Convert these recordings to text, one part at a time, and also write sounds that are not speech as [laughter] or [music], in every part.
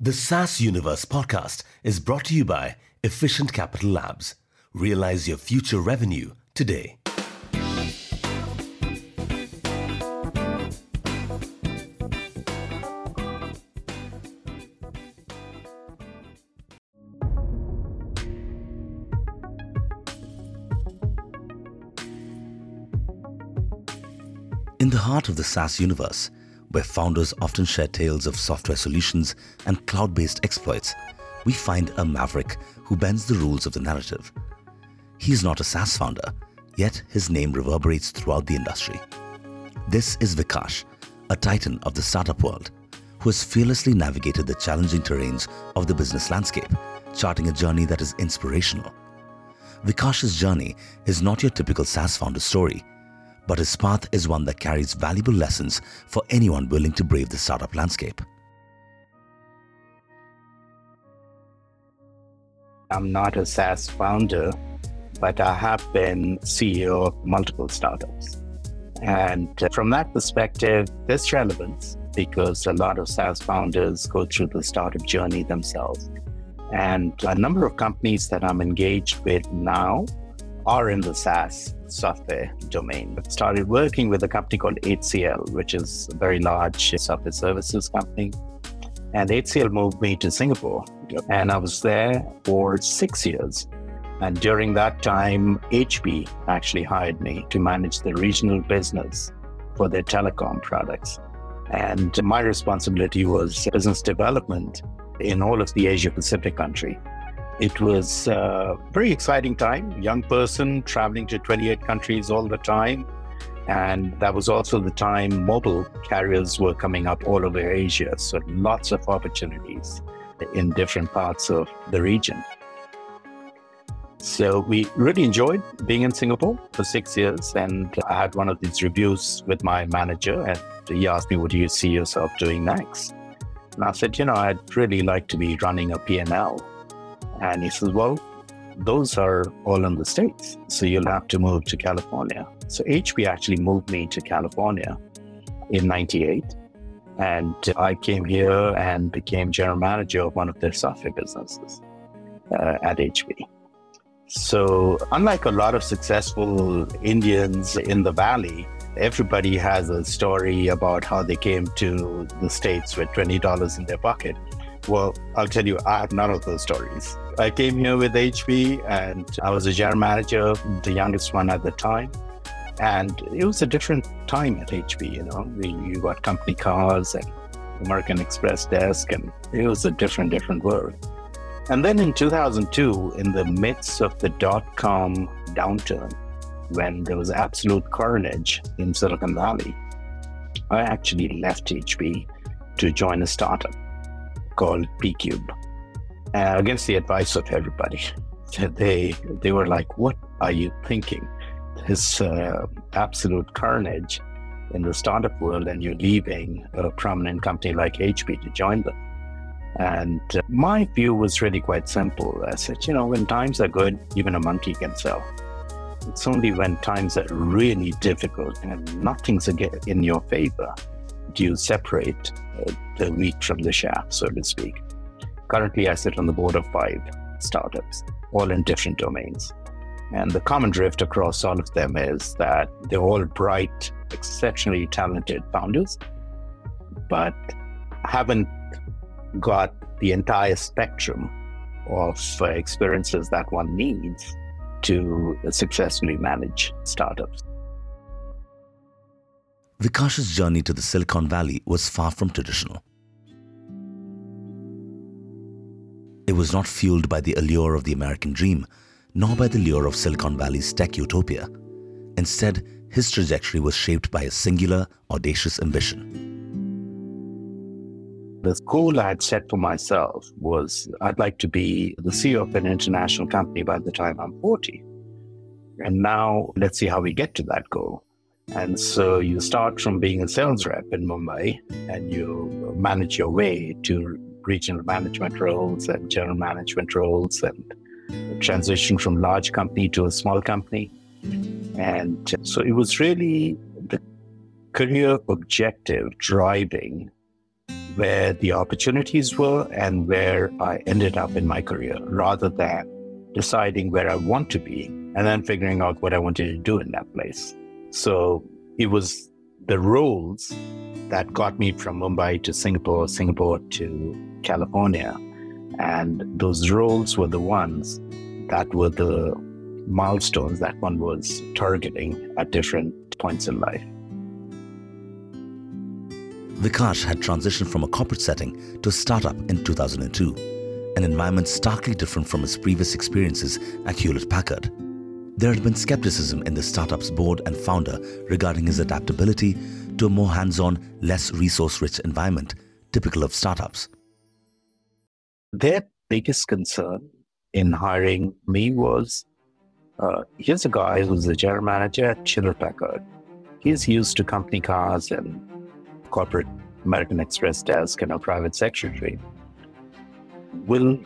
The SaaS Universe podcast is brought to you by Efficient Capital Labs. Realize your future revenue today. In the heart of the SaaS universe, where founders often share tales of software solutions and cloud based exploits, we find a maverick who bends the rules of the narrative. He is not a SaaS founder, yet his name reverberates throughout the industry. This is Vikash, a titan of the startup world, who has fearlessly navigated the challenging terrains of the business landscape, charting a journey that is inspirational. Vikash's journey is not your typical SaaS founder story but his path is one that carries valuable lessons for anyone willing to brave the startup landscape. I'm not a SaaS founder, but I have been CEO of multiple startups. And uh, from that perspective, there's relevance because a lot of SaaS founders go through the startup journey themselves. And a number of companies that I'm engaged with now are in the SaaS software domain. I started working with a company called HCL, which is a very large software services company. And HCL moved me to Singapore. And I was there for six years. And during that time, HP actually hired me to manage the regional business for their telecom products. And my responsibility was business development in all of the Asia Pacific country. It was a very exciting time, young person traveling to 28 countries all the time. And that was also the time mobile carriers were coming up all over Asia. So lots of opportunities in different parts of the region. So we really enjoyed being in Singapore for six years. And I had one of these reviews with my manager, and he asked me, What do you see yourself doing next? And I said, You know, I'd really like to be running a PL and he says, Well, those are all in the States. So you'll have to move to California. So HP actually moved me to California in 98. And I came here and became general manager of one of their software businesses uh, at HP. So, unlike a lot of successful Indians in the Valley, everybody has a story about how they came to the States with $20 in their pocket. Well, I'll tell you, I have none of those stories. I came here with HP and I was a general manager, the youngest one at the time. And it was a different time at HP, you know. You got company cars and American Express desk, and it was a different, different world. And then in 2002, in the midst of the dot com downturn, when there was absolute carnage in Silicon Valley, I actually left HP to join a startup called PCube uh, against the advice of everybody. [laughs] They they were like, "What are you thinking? This uh, absolute carnage in the startup world, and you're leaving a prominent company like HP to join them." And uh, my view was really quite simple. I said, you know, when times are good, even a monkey can sell. It's only when times are really difficult and nothing's in your favor you separate uh, the wheat from the chaff, so to speak. Currently, I sit on the board of five startups, all in different domains. And the common drift across all of them is that they're all bright, exceptionally talented founders, but haven't got the entire spectrum of uh, experiences that one needs to successfully manage startups. Vikash's journey to the Silicon Valley was far from traditional. It was not fueled by the allure of the American dream, nor by the lure of Silicon Valley's tech utopia. Instead, his trajectory was shaped by a singular, audacious ambition. The goal I had set for myself was I'd like to be the CEO of an international company by the time I'm 40. And now let's see how we get to that goal. And so you start from being a sales rep in Mumbai and you manage your way to regional management roles and general management roles and transition from large company to a small company. And so it was really the career objective driving where the opportunities were and where I ended up in my career rather than deciding where I want to be and then figuring out what I wanted to do in that place. So it was the roles that got me from Mumbai to Singapore, Singapore to California. And those roles were the ones that were the milestones that one was targeting at different points in life. Vikash had transitioned from a corporate setting to a startup in 2002, an environment starkly different from his previous experiences at Hewlett Packard. There had been skepticism in the startup's board and founder regarding his adaptability to a more hands on, less resource rich environment typical of startups. Their biggest concern in hiring me was uh, here's a guy who's the general manager at Hewlett Packard. He's used to company cars and corporate American Express desk and a private secretary. Will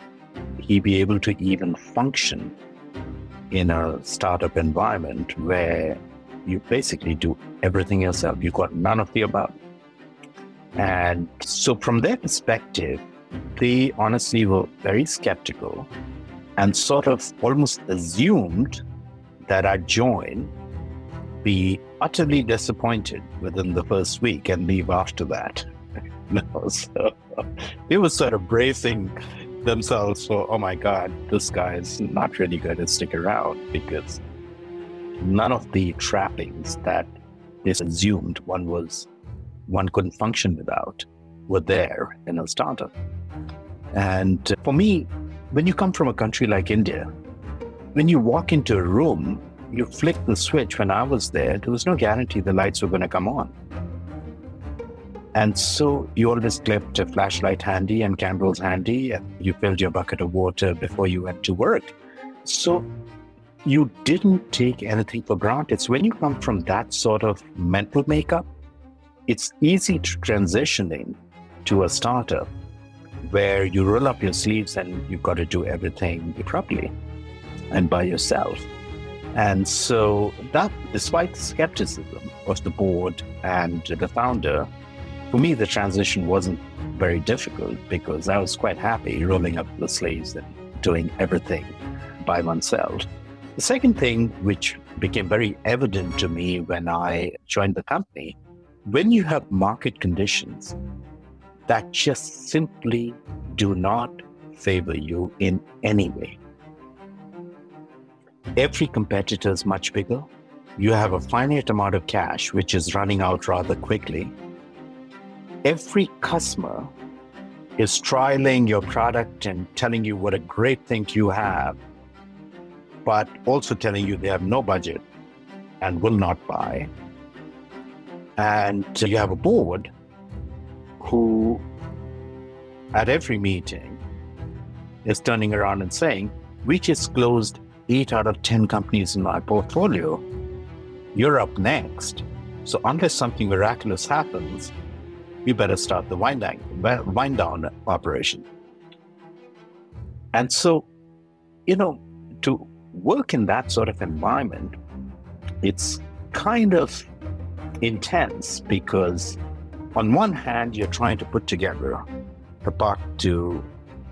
he be able to even function in a startup environment where you basically do everything yourself? You've got none of the above. And so, from their perspective, they honestly were very skeptical and sort of almost assumed that I'd join, be utterly disappointed within the first week, and leave after that. no, [laughs] so they were sort of bracing themselves for, oh my God, this guy is not really going to stick around because none of the trappings that they assumed one was one couldn't function without were there in a startup. And for me, when you come from a country like India, when you walk into a room, you flick the switch. When I was there, there was no guarantee the lights were going to come on. And so you always kept a flashlight handy and candles handy, and you filled your bucket of water before you went to work. So you didn't take anything for granted. So when you come from that sort of mental makeup, it's easy to transition in to a startup where you roll up your sleeves and you've got to do everything properly and by yourself. And so that, despite the skepticism of the board and the founder, for me, the transition wasn't very difficult because I was quite happy rolling up the sleeves and doing everything by myself. The second thing, which became very evident to me when I joined the company, when you have market conditions that just simply do not favor you in any way. Every competitor is much bigger. You have a finite amount of cash, which is running out rather quickly. Every customer is trialing your product and telling you what a great thing you have, but also telling you they have no budget and will not buy. And you have a board who at every meeting is turning around and saying, We just closed eight out of 10 companies in my portfolio. You're up next. So, unless something miraculous happens, we better start the wind down, wind down operation. And so, you know, to work in that sort of environment, it's kind of intense because, on one hand, you're trying to put together the part to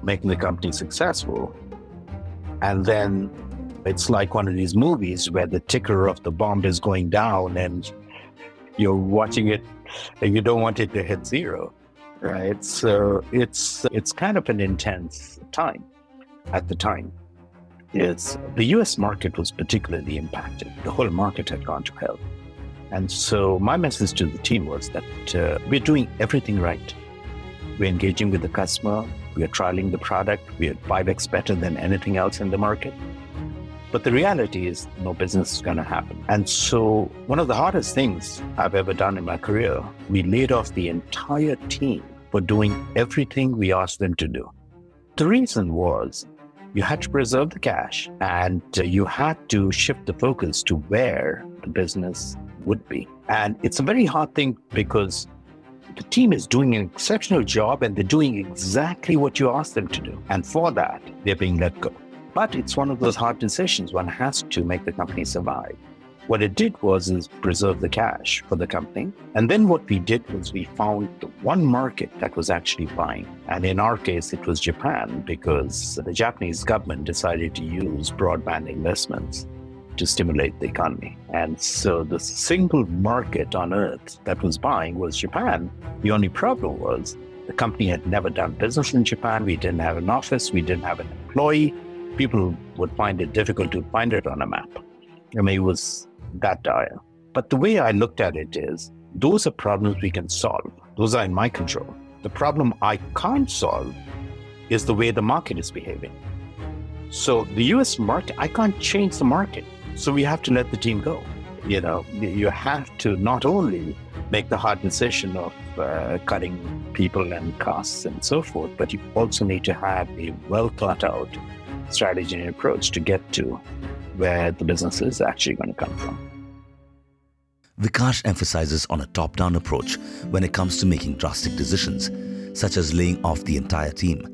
making the company successful. And then it's like one of these movies where the ticker of the bomb is going down and you're watching it and you don't want it to hit zero. Right. So it's it's kind of an intense time at the time. Is the US market was particularly impacted. The whole market had gone to hell. And so my message to the team was that uh, we're doing everything right we're engaging with the customer. We are trialing the product. We are 5x better than anything else in the market. But the reality is, no business is going to happen. And so, one of the hardest things I've ever done in my career, we laid off the entire team for doing everything we asked them to do. The reason was you had to preserve the cash and uh, you had to shift the focus to where the business would be. And it's a very hard thing because the team is doing an exceptional job and they're doing exactly what you asked them to do. And for that, they're being let go. But it's one of those hard decisions one has to make the company survive. What it did was is preserve the cash for the company. And then what we did was we found the one market that was actually buying. And in our case, it was Japan because the Japanese government decided to use broadband investments to stimulate the economy. And so the single market on earth that was buying was Japan. The only problem was the company had never done business in Japan. We didn't have an office. We didn't have an employee. People would find it difficult to find it on a map. I mean, it was that dire. But the way I looked at it is those are problems we can solve. Those are in my control. The problem I can't solve is the way the market is behaving. So the US market, I can't change the market. So we have to let the team go. You know, you have to not only make the hard decision of uh, cutting people and costs and so forth, but you also need to have a well thought out strategy and approach to get to where the business is actually going to come from. Vikash emphasizes on a top down approach when it comes to making drastic decisions, such as laying off the entire team.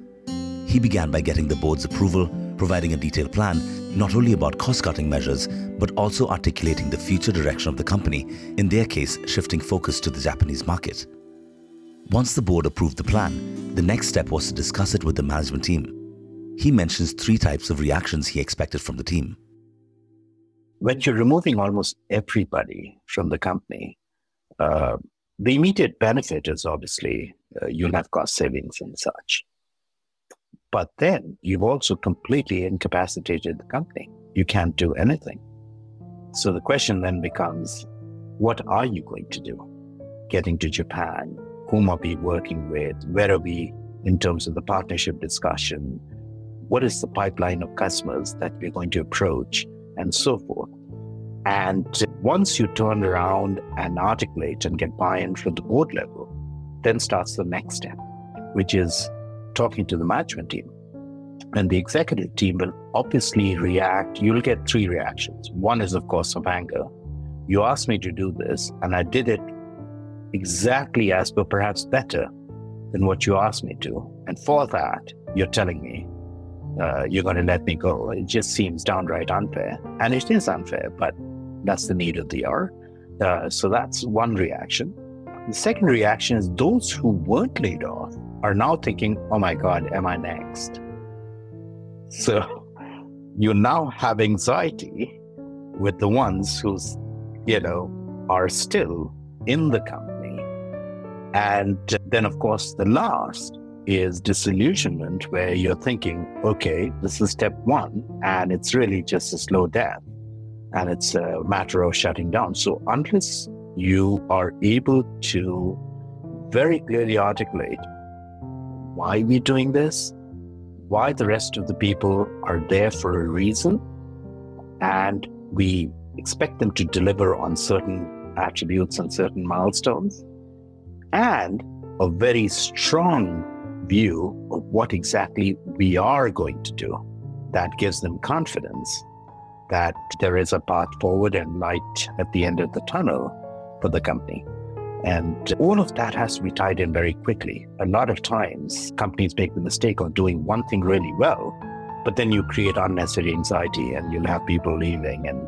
He began by getting the board's approval, providing a detailed plan not only about cost cutting measures, but also articulating the future direction of the company, in their case, shifting focus to the Japanese market. Once the board approved the plan, the next step was to discuss it with the management team. He mentions three types of reactions he expected from the team when you're removing almost everybody from the company, uh, the immediate benefit is obviously uh, you'll have cost savings and such. But then you've also completely incapacitated the company. You can't do anything. So the question then becomes what are you going to do? Getting to Japan, whom are we working with? Where are we in terms of the partnership discussion? What is the pipeline of customers that we're going to approach? and so forth. And once you turn around and articulate and get buy in from the board level, then starts the next step, which is talking to the management team. And the executive team will obviously react. You'll get three reactions. One is, of course, of anger. You asked me to do this, and I did it exactly as, but perhaps better than what you asked me to. And for that, you're telling me uh, you're going to let me go. It just seems downright unfair. And it is unfair, but that's the need of the hour. Uh, so that's one reaction. The second reaction is those who weren't laid off are now thinking, oh my God, am I next? So you now have anxiety with the ones who's, you know, are still in the company. And then, of course, the last is disillusionment, where you're thinking, okay, this is step one, and it's really just a slow death, and it's a matter of shutting down. So, unless you are able to very clearly articulate why we're doing this, why the rest of the people are there for a reason, and we expect them to deliver on certain attributes and certain milestones, and a very strong view of what exactly we are going to do. That gives them confidence that there is a path forward and light at the end of the tunnel for the company. And all of that has to be tied in very quickly. A lot of times, companies make the mistake of doing one thing really well, but then you create unnecessary anxiety and you'll have people leaving and,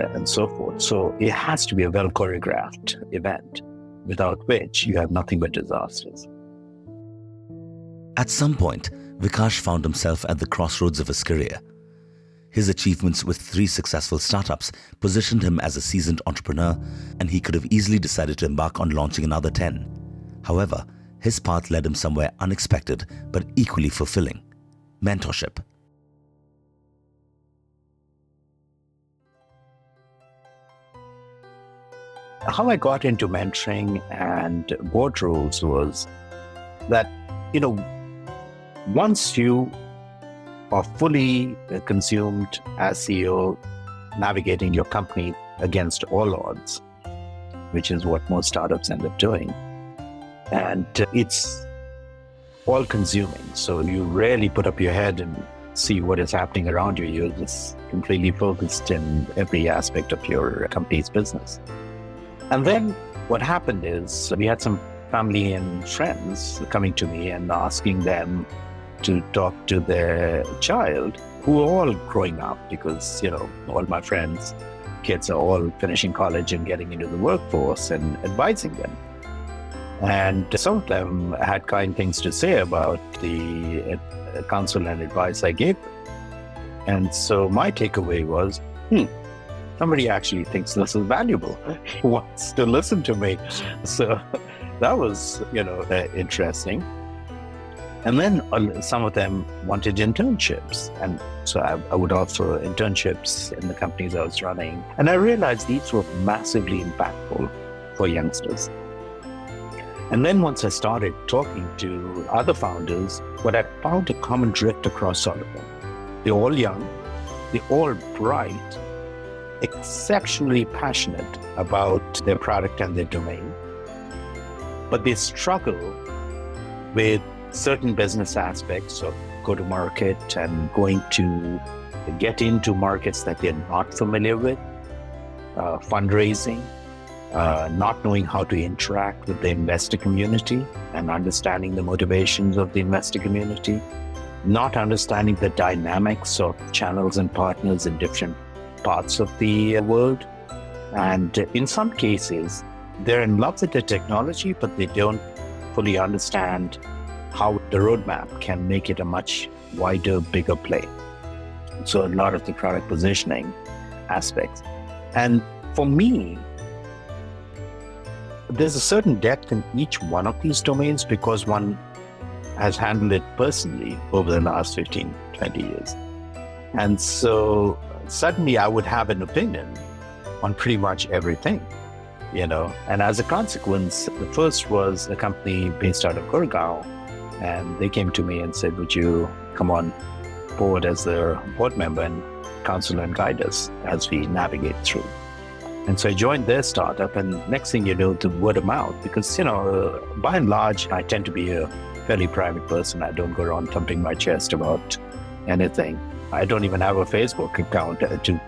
uh, and so forth. So it has to be a well choreographed event, without which you have nothing but disasters. At some point, Vikash found himself at the crossroads of his career. His achievements with three successful startups positioned him as a seasoned entrepreneur, and he could have easily decided to embark on launching another 10. However, his path led him somewhere unexpected but equally fulfilling mentorship. How I got into mentoring and board roles was that, you know, once you are fully consumed as CEO, navigating your company against all odds, which is what most startups end up doing. And it's all consuming. So you rarely put up your head and see what is happening around you. You're just completely focused in every aspect of your company's business. And then what happened is we had some family and friends coming to me and asking them to talk to their child who are all growing up because, you know, all my friends kids are all finishing college and getting into the workforce and advising them. And some of them had kind things to say about the uh, counsel and advice I gave them. And so my takeaway was, hmm, somebody actually thinks this is valuable, [laughs] wants to listen to me. So [laughs] that was, you know, uh, interesting. And then uh, some of them wanted internships. And so I, I, would offer internships in the companies I was running. And I realized these were massively impactful for youngsters. And then once I started talking to other founders, what I found a common drift across all of them. They're all young, they're all bright, exceptionally passionate about their product and their domain, but they struggle with certain business aspects of go to market and going to get into markets that they're not familiar with, uh, fundraising, uh, not knowing how to interact with the investor community and understanding the motivations of the investor community, not understanding the dynamics of channels and partners in different parts of the world. And in some cases, they're in love with the technology, but they don't fully understand how the roadmap can make it a much wider, bigger play. So, a lot of the product positioning aspects. And for me, there's a certain depth in each one of these domains because one has handled it personally over the last 15, 20 years. And so suddenly I would have an opinion on pretty much everything, you know. And as a consequence, the first was a company based out of Gurgaon and they came to me and said, Would you come on board as their board member and counsel and guide us as we navigate through? And so I joined their startup, and next thing you know, the word of mouth, because, you know, by and large, I tend to be a fairly private person. I don't go around thumping my chest about anything. I don't even have a Facebook account uh, to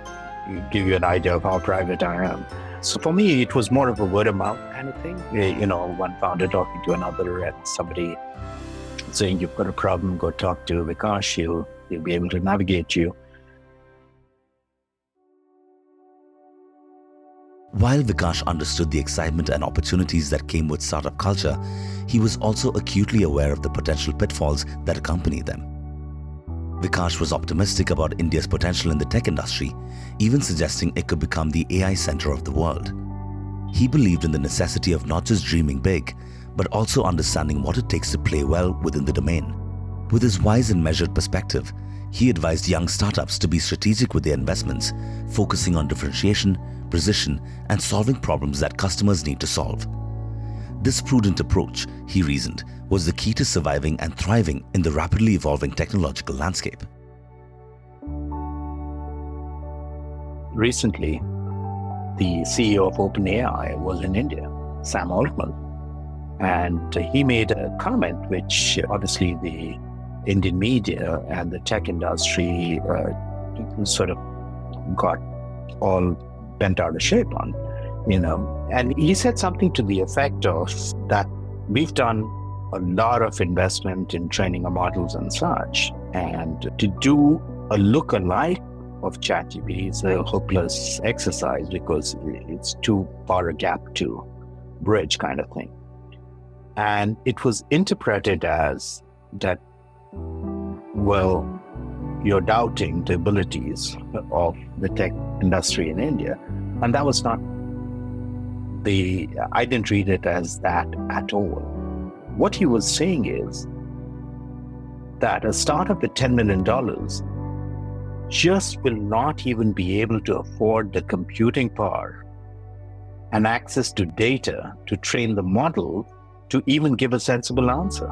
give you an idea of how private I am. So for me, it was more of a word of mouth kind of thing. Eh, you know, one founder talking to another, and somebody saying you've got a problem, go talk to Vikash, he'll, he'll be able to navigate you. While Vikash understood the excitement and opportunities that came with startup culture, he was also acutely aware of the potential pitfalls that accompany them. Vikash was optimistic about India's potential in the tech industry, even suggesting it could become the AI center of the world. He believed in the necessity of not just dreaming big, but also understanding what it takes to play well within the domain. With his wise and measured perspective, he advised young startups to be strategic with their investments, focusing on differentiation, precision, and solving problems that customers need to solve. This prudent approach, he reasoned, was the key to surviving and thriving in the rapidly evolving technological landscape. Recently, the CEO of OpenAI was in India, Sam Altman. And he made a comment which obviously the Indian media and the tech industry uh, sort of got all bent out of shape on, you know. And he said something to the effect of that we've done a lot of investment in training our models and such. And to do a look-alike of ChatGPT is a hopeless exercise because it's too far a gap to bridge kind of thing. And it was interpreted as that, well, you're doubting the abilities of the tech industry in India. And that was not the, I didn't read it as that at all. What he was saying is that a startup with $10 million just will not even be able to afford the computing power and access to data to train the model to even give a sensible answer.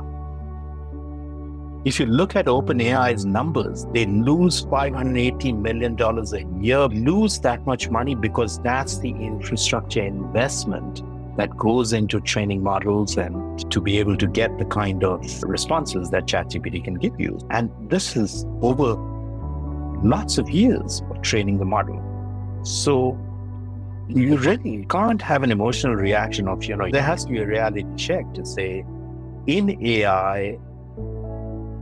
If you look at OpenAI's numbers, they lose $580 million a year, lose that much money because that's the infrastructure investment that goes into training models and to be able to get the kind of responses that ChatGPT can give you. And this is over lots of years of training the model. So you really can't have an emotional reaction of, you know, there has to be a reality check to say, in AI,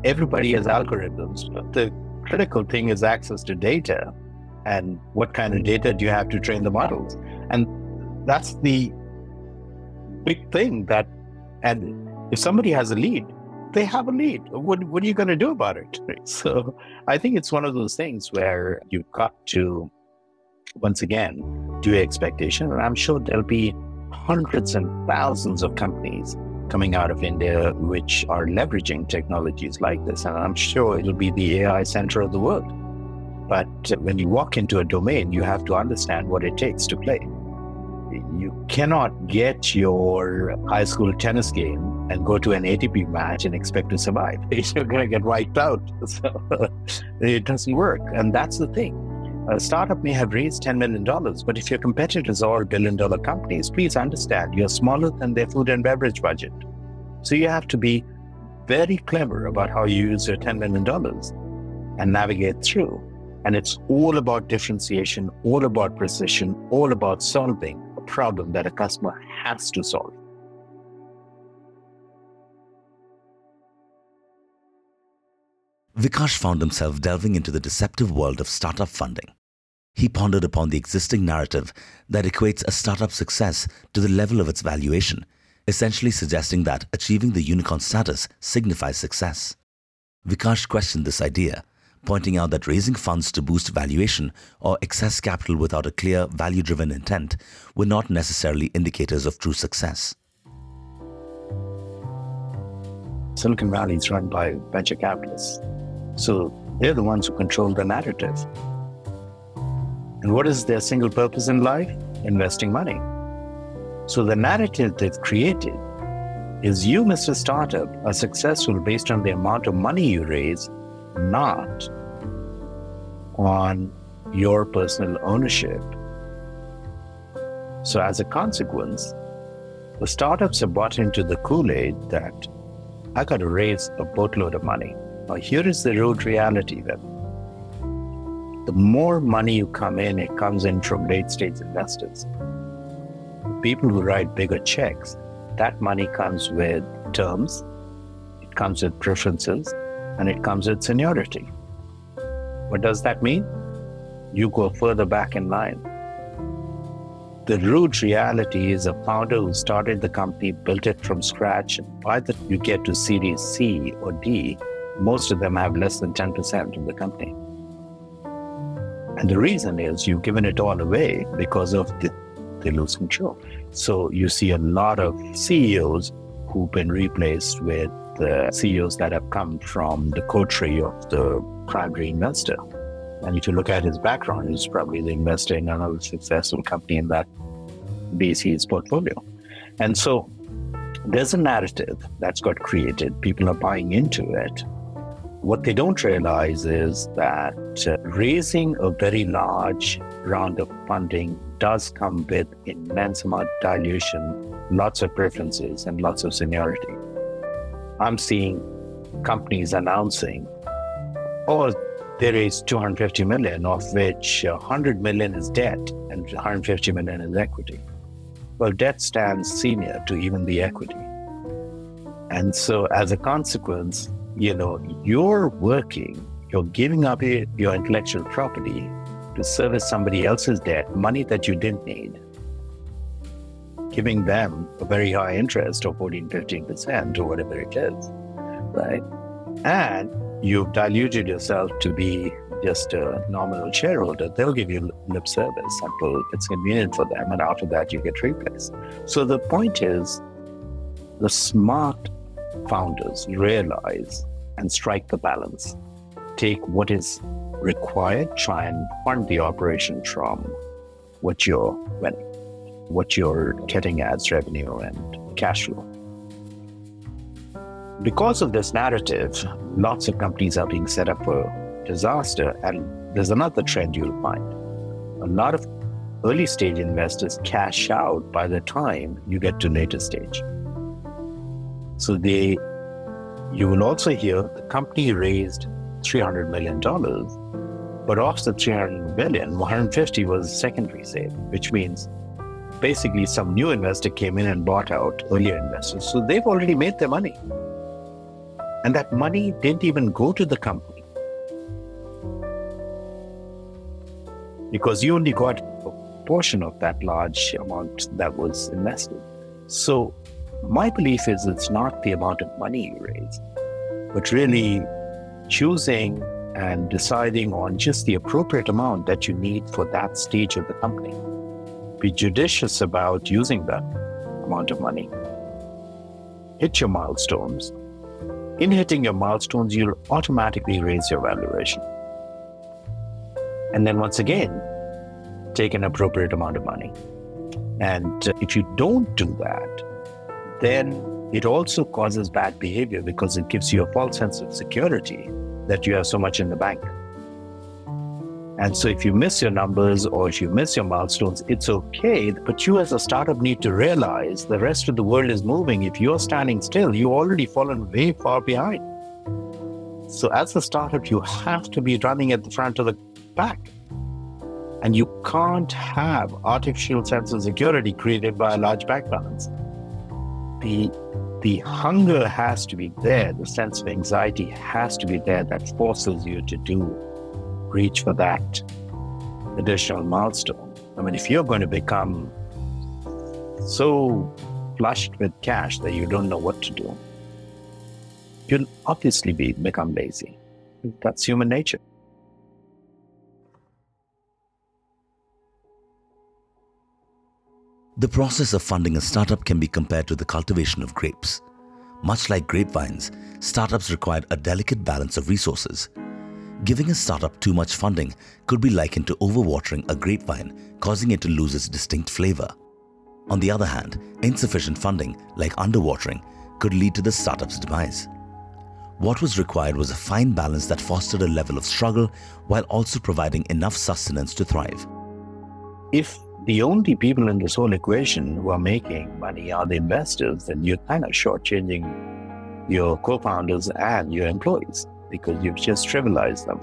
everybody has algorithms, but the critical thing is access to data And what kind of data do you have to train the models? And that's the big thing that, and if somebody has a lead, they have a lead. What, what are you going to do about it? [laughs] So I think it's one of those things where you've got to, once again, do your expectation. And I'm sure there'll be hundreds and thousands of companies coming out of India which are leveraging technologies like this. And I'm sure it'll be the AI center of the world. But when you walk into a domain, you have to understand what it takes to play. You cannot get your high school tennis game and go to an ATP match and expect to survive. [laughs] You're going to get wiped out. [laughs] So it doesn't work. And that's the thing. A startup may have raised $10 million, but if your competitors are billion dollar companies, please understand you're smaller than their food and beverage budget. So you have to be very clever about how you use your $10 million and navigate through. And it's all about differentiation, all about precision, all about solving a problem that a customer has to solve. Vikash found himself delving into the deceptive world of startup funding. He pondered upon the existing narrative that equates a startup success to the level of its valuation, essentially suggesting that achieving the unicorn status signifies success. Vikash questioned this idea, pointing out that raising funds to boost valuation or excess capital without a clear value driven intent were not necessarily indicators of true success. Silicon Valley is run by venture capitalists. So they're the ones who control the narrative. And what is their single purpose in life? Investing money. So the narrative they've created is you, Mr. Startup, are successful based on the amount of money you raise, not on your personal ownership. So, as a consequence, the startups have bought into the Kool Aid that I got to raise a boatload of money. Now, here is the rude reality that the more money you come in, it comes in from late stage investors. People who write bigger checks, that money comes with terms, it comes with preferences, and it comes with seniority. What does that mean? You go further back in line. The rude reality is a founder who started the company, built it from scratch. And by the you get to Series C or D, most of them have less than 10% of the company. And the reason is you've given it all away because of the, they lose control. So you see a lot of CEOs who've been replaced with the CEOs that have come from the coterie of the primary investor. And if you look at his background, he's probably the investor in another successful company in that VC's portfolio. And so there's a narrative that's got created. People are buying into it. What they don't realize is that uh, raising a very large round of funding does come with immense amount of dilution, lots of preferences, and lots of seniority. I'm seeing companies announcing, oh, they raised 250 million, of which 100 million is debt and 150 million is equity. Well, debt stands senior to even the equity. And so, as a consequence, you know, you're working, you're giving up your intellectual property to service somebody else's debt, money that you didn't need, giving them a very high interest of 14, 15% or whatever it is, right? And you've diluted yourself to be just a nominal shareholder, they'll give you lip service until it's convenient for them. And after that, you get replaced. So the point is the smart founders realize and strike the balance. Take what is required, try and fund the operation from what you're when, what you're getting as revenue and cash flow. Because of this narrative, lots of companies are being set up for disaster. And there's another trend you'll find. A lot of early stage investors cash out by the time you get to later stage. So they you will also hear the company raised $300 million, but of the 300 million, 150 was secondary sale, which means basically some new investor came in and bought out earlier investors. So they've already made their money. And that money didn't even go to the company. because you only got a portion of that large amount that was invested. So, my belief is it's not the amount of money you raise, but really choosing and deciding on just the appropriate amount that you need for that stage of the company. Be judicious about using that amount of money. Hit your milestones. In hitting your milestones, you'll automatically raise your valuation. And then once again, take an appropriate amount of money. And uh, if you don't do that, then it also causes bad behavior because it gives you a false sense of security that you have so much in the bank. And so if you miss your numbers or if you miss your milestones, it's okay. But you as a startup need to realize the rest of the world is moving. If you're standing still, you've already fallen way far behind. So as a startup, you have to be running at the front of the pack. And you can't have artificial sense of security created by a large bank balance. The the hunger has to be there, the sense of anxiety has to be there that forces you to do, reach for that additional milestone. I mean, if you're going to become so flushed with cash that you don't know what to do, you'll obviously be become lazy. That's human nature. The process of funding a startup can be compared to the cultivation of grapes. Much like grapevines, startups require a delicate balance of resources. Giving a startup too much funding could be likened to overwatering a grapevine, causing it to lose its distinct flavor. On the other hand, insufficient funding, like underwatering, could lead to the startup's demise. What was required was a fine balance that fostered a level of struggle while also providing enough sustenance to thrive. If the only people in this whole equation who are making money are the investors, and you're kind of shortchanging your co-founders and your employees because you've just trivialized them.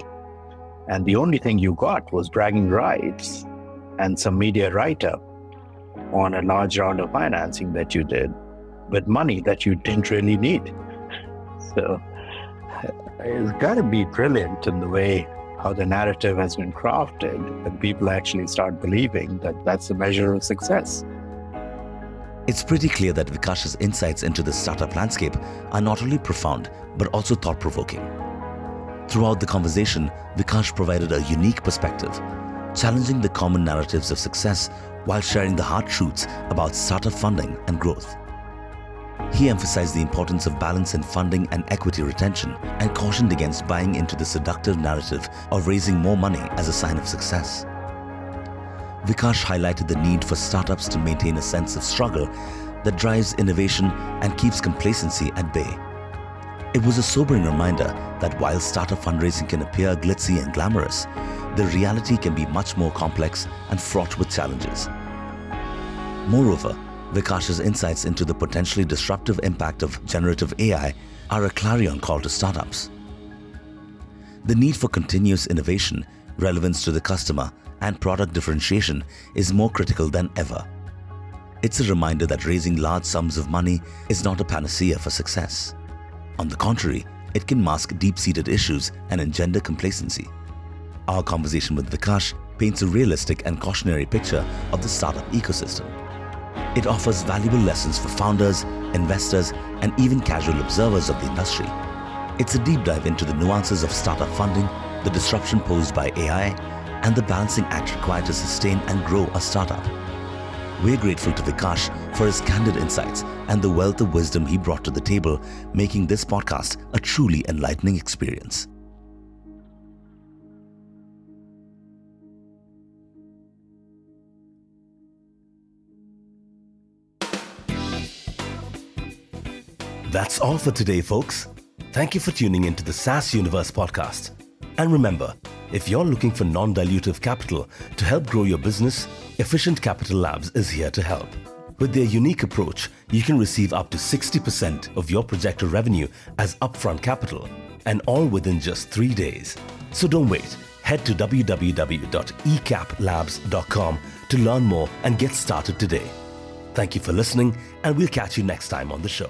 And the only thing you got was bragging rights and some media write-up on a large round of financing that you did, but money that you didn't really need. [laughs] So it's got to be brilliant in the way how the narrative has been crafted, and people actually start believing that that's the measure of success. It's pretty clear that Vikash's insights into the startup landscape are not only profound, but also thought provoking. Throughout the conversation, Vikash provided a unique perspective, challenging the common narratives of success while sharing the hard truths about startup funding and growth. He emphasized the importance of balance in funding and equity retention and cautioned against buying into the seductive narrative of raising more money as a sign of success. Vikash highlighted the need for startups to maintain a sense of struggle that drives innovation and keeps complacency at bay. It was a sobering reminder that while startup fundraising can appear glitzy and glamorous, the reality can be much more complex and fraught with challenges. Moreover, Vikash's insights into the potentially disruptive impact of generative AI are a clarion call to startups. The need for continuous innovation, relevance to the customer, and product differentiation is more critical than ever. It's a reminder that raising large sums of money is not a panacea for success. On the contrary, it can mask deep seated issues and engender complacency. Our conversation with Vikash paints a realistic and cautionary picture of the startup ecosystem. It offers valuable lessons for founders, investors, and even casual observers of the industry. It's a deep dive into the nuances of startup funding, the disruption posed by AI, and the balancing act required to sustain and grow a startup. We're grateful to Vikash for his candid insights and the wealth of wisdom he brought to the table, making this podcast a truly enlightening experience. That's all for today, folks. Thank you for tuning into the SaaS Universe podcast. And remember, if you're looking for non dilutive capital to help grow your business, Efficient Capital Labs is here to help. With their unique approach, you can receive up to 60% of your projected revenue as upfront capital, and all within just three days. So don't wait. Head to www.ecaplabs.com to learn more and get started today. Thank you for listening, and we'll catch you next time on the show.